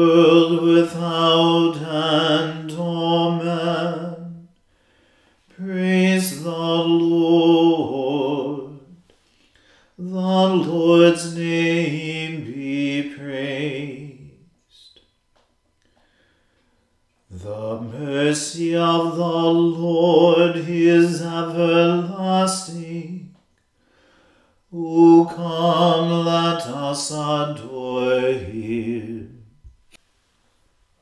world without end. Amen. Praise the Lord. The Lord's name be praised. The mercy of the Lord is everlasting. O come, let us adore him.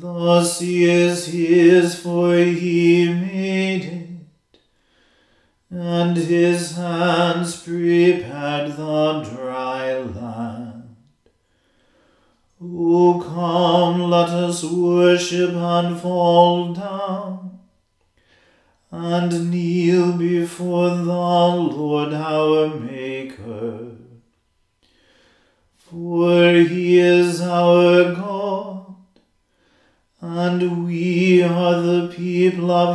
The sea is his, for he made it, and his hands prepared the dry land. O come, let us worship and fall down, and kneel before the Lord our Maker. For he is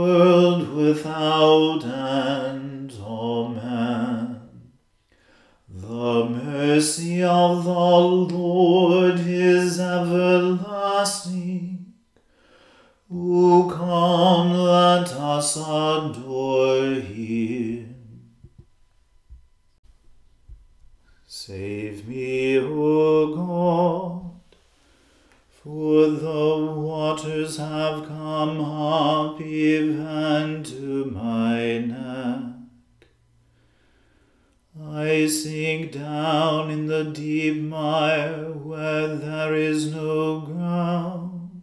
world without end. Amen. The mercy of the Lord is everlasting. O come, let us adore him. Save me, O God for the waters have come up even to my neck. I sink down in the deep mire where there is no ground.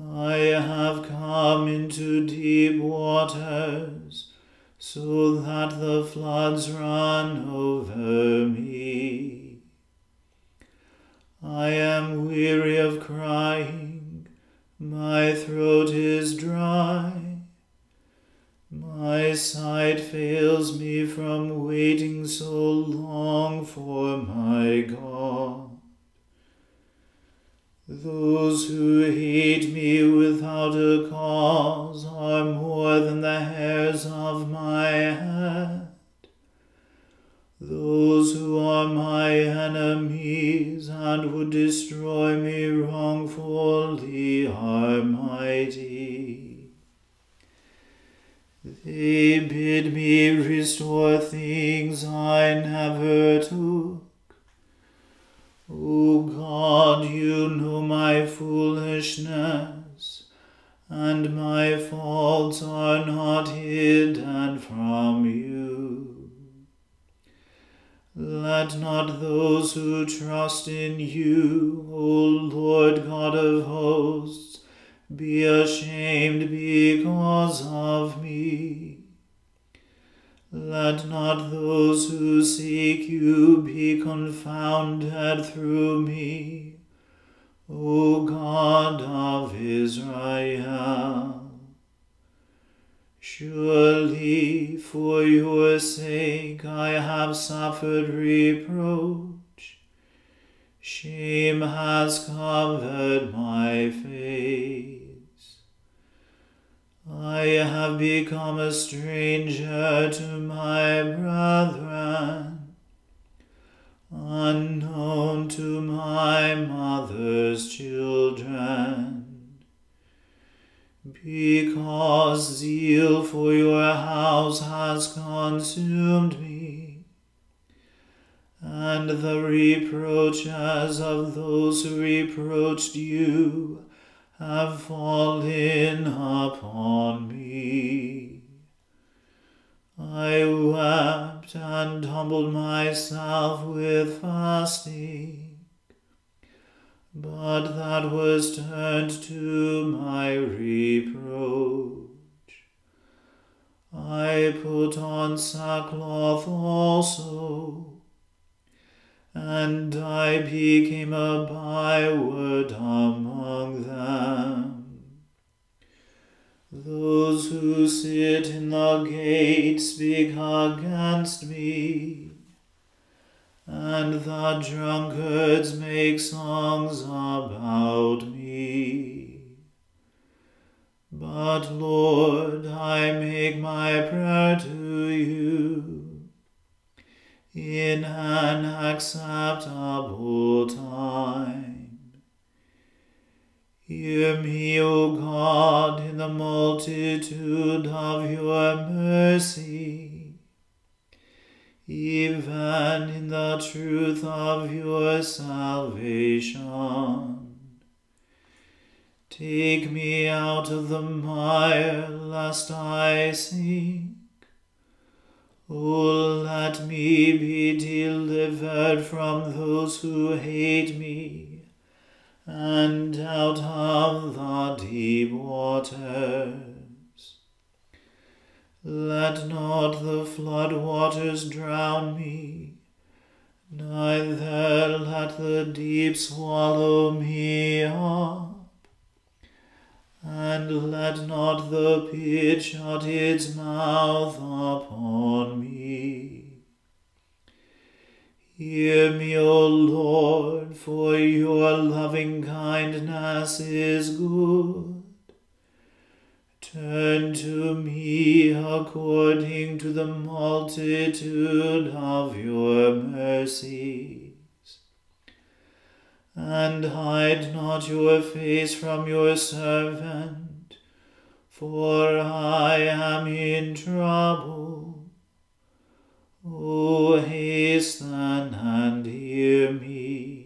I have come into deep waters so that the floods run over me. I am weary of crying, my throat is dry. My sight fails me from waiting so long for my God. Those who hate me without a cause are more than the hairs of my head. Those who are my enemies and would destroy me wrongfully are mighty. They bid me restore things I never took. O God, you know my foolishness, and my faults are not hidden from you. Let not those who trust in you, O Lord God of hosts, be ashamed because of me. Let not those who seek you be confounded through me, O God of Israel. Surely for your sake I have suffered reproach. Shame has covered my face. I have become a stranger to my brethren, unknown to my mother's children. Because zeal for your house has consumed me, and the reproaches of those who reproached you have fallen upon me. I wept and humbled myself with fasting, but that was turned to my reproach. I put on sackcloth also and I became a byword among them. Those who sit in the gate speak against me, and the drunkards make songs about me. But Lord, I make my prayer to you in an acceptable time. Hear me, O God, in the multitude of your mercy, even in the truth of your salvation. Take me out of the mire, lest I sink O let me be delivered from those who hate me, and out of the deep waters. Let not the flood waters drown me, neither let the deep swallow me up and let not the pit shut its mouth upon me. Hear me, O Lord, for your loving kindness is good. Turn to me according to the multitude of your mercies, and hide not your face from your servant, for I am in trouble. O hasten and hear me.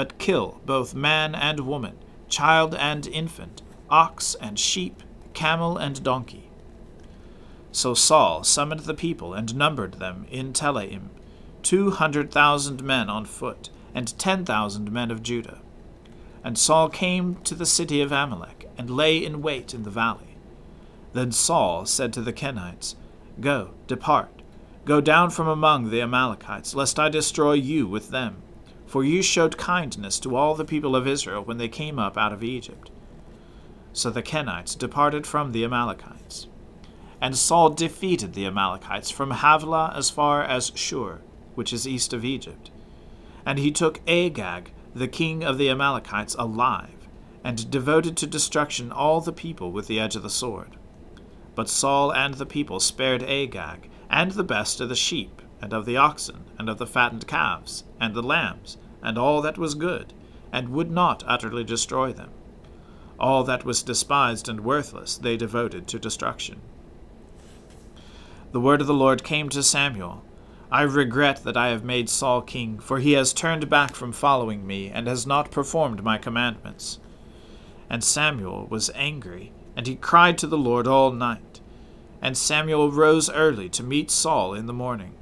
but kill both man and woman, child and infant, ox and sheep, camel and donkey. So Saul summoned the people and numbered them in Telaim, two hundred thousand men on foot, and ten thousand men of Judah. And Saul came to the city of Amalek, and lay in wait in the valley. Then Saul said to the Kenites, Go, depart, go down from among the Amalekites, lest I destroy you with them. For you showed kindness to all the people of Israel when they came up out of Egypt. So the Kenites departed from the Amalekites. And Saul defeated the Amalekites from Havilah as far as Shur, which is east of Egypt. And he took Agag, the king of the Amalekites, alive, and devoted to destruction all the people with the edge of the sword. But Saul and the people spared Agag, and the best of the sheep, and of the oxen, and of the fattened calves, and the lambs, and all that was good, and would not utterly destroy them. All that was despised and worthless they devoted to destruction. The word of the Lord came to Samuel I regret that I have made Saul king, for he has turned back from following me, and has not performed my commandments. And Samuel was angry, and he cried to the Lord all night. And Samuel rose early to meet Saul in the morning.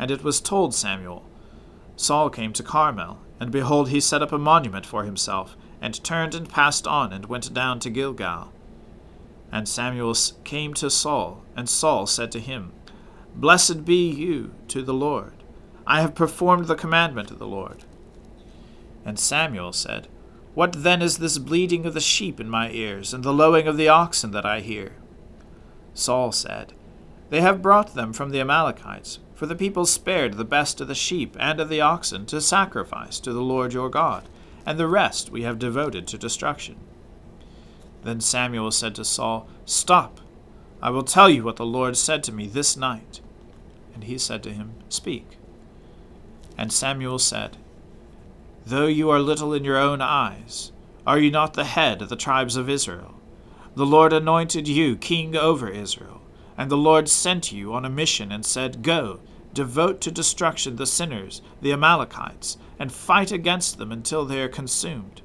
And it was told Samuel, Saul came to Carmel, and behold, he set up a monument for himself, and turned and passed on, and went down to Gilgal. And Samuel came to Saul, and Saul said to him, Blessed be you to the Lord. I have performed the commandment of the Lord. And Samuel said, What then is this bleating of the sheep in my ears, and the lowing of the oxen that I hear? Saul said, They have brought them from the Amalekites, for the people spared the best of the sheep and of the oxen to sacrifice to the Lord your God, and the rest we have devoted to destruction. Then Samuel said to Saul, Stop I will tell you what the Lord said to me this night. And he said to him, Speak. And Samuel said, Though you are little in your own eyes, are you not the head of the tribes of Israel? The Lord anointed you king over Israel, and the Lord sent you on a mission and said, Go, devote to destruction the sinners, the Amalekites, and fight against them until they are consumed.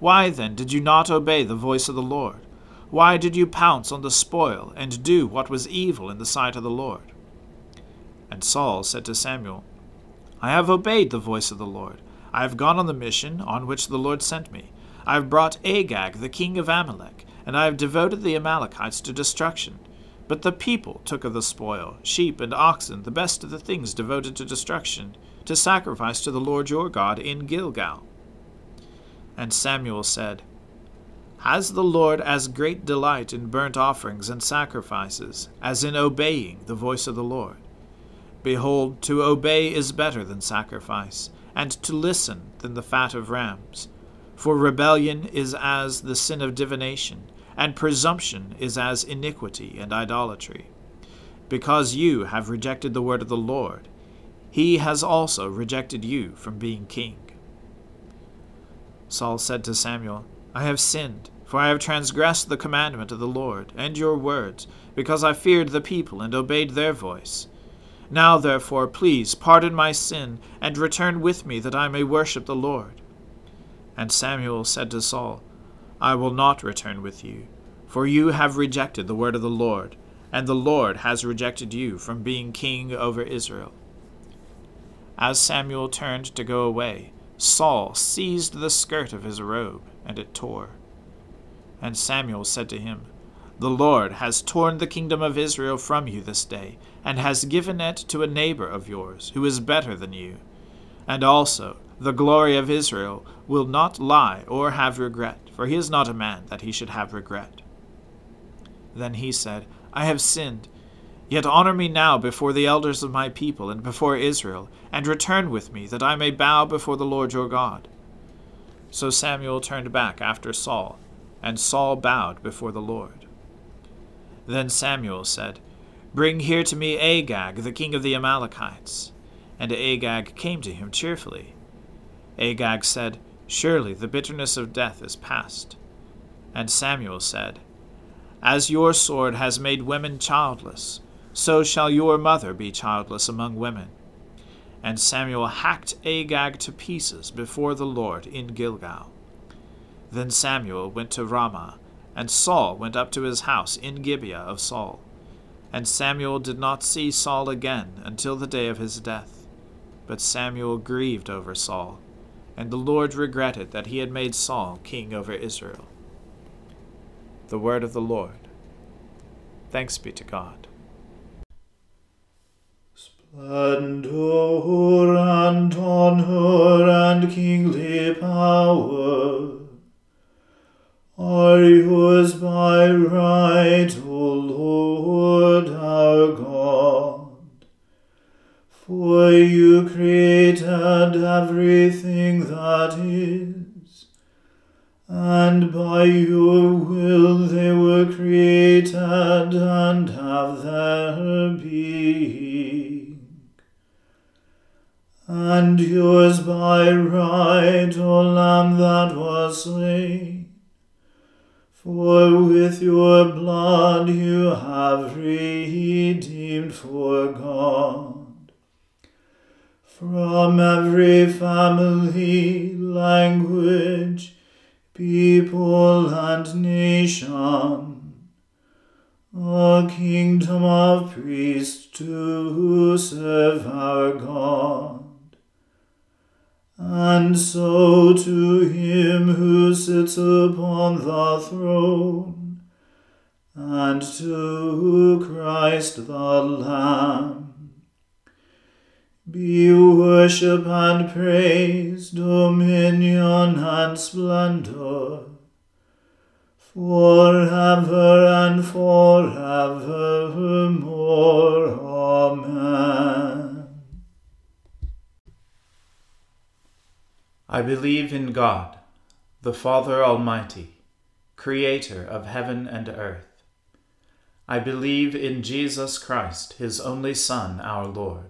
Why then did you not obey the voice of the Lord? Why did you pounce on the spoil, and do what was evil in the sight of the Lord? And Saul said to Samuel, I have obeyed the voice of the Lord. I have gone on the mission on which the Lord sent me. I have brought Agag, the king of Amalek, and I have devoted the Amalekites to destruction. But the people took of the spoil, sheep and oxen, the best of the things devoted to destruction, to sacrifice to the Lord your God in Gilgal. And Samuel said, has the Lord as great delight in burnt offerings and sacrifices as in obeying the voice of the Lord? Behold, to obey is better than sacrifice, and to listen than the fat of rams. For rebellion is as the sin of divination, and presumption is as iniquity and idolatry. Because you have rejected the word of the Lord, he has also rejected you from being king. Saul said to Samuel, I have sinned, for I have transgressed the commandment of the Lord, and your words, because I feared the people and obeyed their voice. Now, therefore, please pardon my sin, and return with me, that I may worship the Lord. And Samuel said to Saul, I will not return with you, for you have rejected the word of the Lord, and the Lord has rejected you from being king over Israel. As Samuel turned to go away, Saul seized the skirt of his robe, and it tore. And Samuel said to him, The Lord has torn the kingdom of Israel from you this day, and has given it to a neighbor of yours, who is better than you. And also, the glory of Israel will not lie or have regret, for he is not a man that he should have regret. Then he said, I have sinned. Yet honor me now before the elders of my people and before Israel, and return with me, that I may bow before the Lord your God. So Samuel turned back after Saul, and Saul bowed before the Lord. Then Samuel said, Bring here to me Agag, the king of the Amalekites. And Agag came to him cheerfully. Agag said, Surely the bitterness of death is past. And Samuel said, As your sword has made women childless, so shall your mother be childless among women. And Samuel hacked Agag to pieces before the Lord in Gilgal. Then Samuel went to Ramah, And Saul went up to his house in Gibeah of Saul. And Samuel did not see Saul again until the day of his death. But Samuel grieved over Saul, and the Lord regretted that he had made Saul king over Israel. The word of the Lord. Thanks be to God. Splendor and honor and kingly power are yours by right, O Lord our God. For you created everything that is, and by your will they were created and have their being. And yours by right, O Lamb that was slain for with your blood you have redeemed for God from every family, language, people, and nation, a kingdom of priests to serve our God. And so to him who sits upon the throne, and to Christ the Lamb, be worship and praise, dominion and splendor, forever and forevermore. Amen. I believe in God, the Father Almighty, creator of heaven and earth. I believe in Jesus Christ, his only Son, our Lord.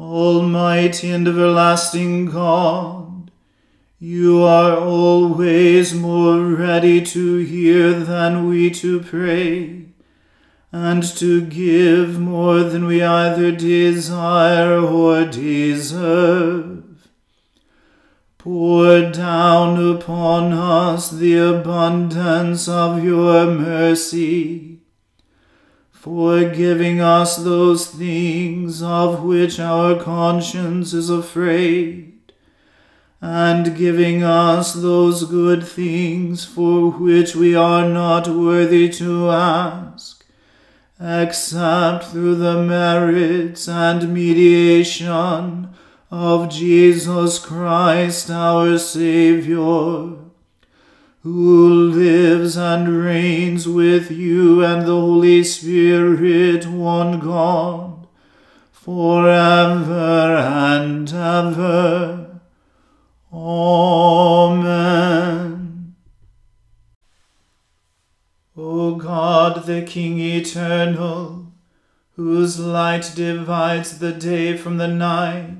Almighty and everlasting God, you are always more ready to hear than we to pray, and to give more than we either desire or deserve. Pour down upon us the abundance of your mercy, forgiving us those things of which our conscience is afraid, and giving us those good things for which we are not worthy to ask, except through the merits and mediation of Jesus Christ our Saviour, who lives and reigns with you and the Holy Spirit, one God, for ever and ever. Amen. O God, the King eternal, whose light divides the day from the night,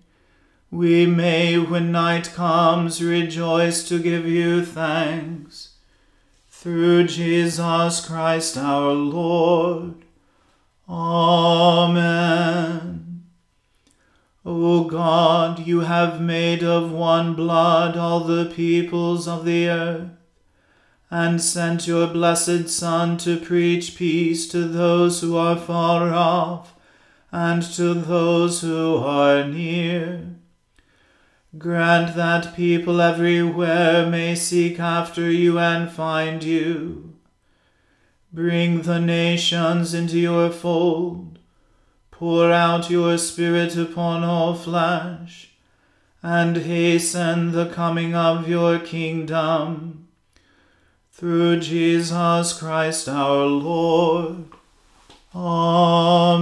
we may, when night comes, rejoice to give you thanks. Through Jesus Christ our Lord. Amen. O God, you have made of one blood all the peoples of the earth, and sent your blessed Son to preach peace to those who are far off, and to those who are near. Grant that people everywhere may seek after you and find you. Bring the nations into your fold. Pour out your Spirit upon all flesh, and hasten the coming of your kingdom. Through Jesus Christ our Lord. Amen.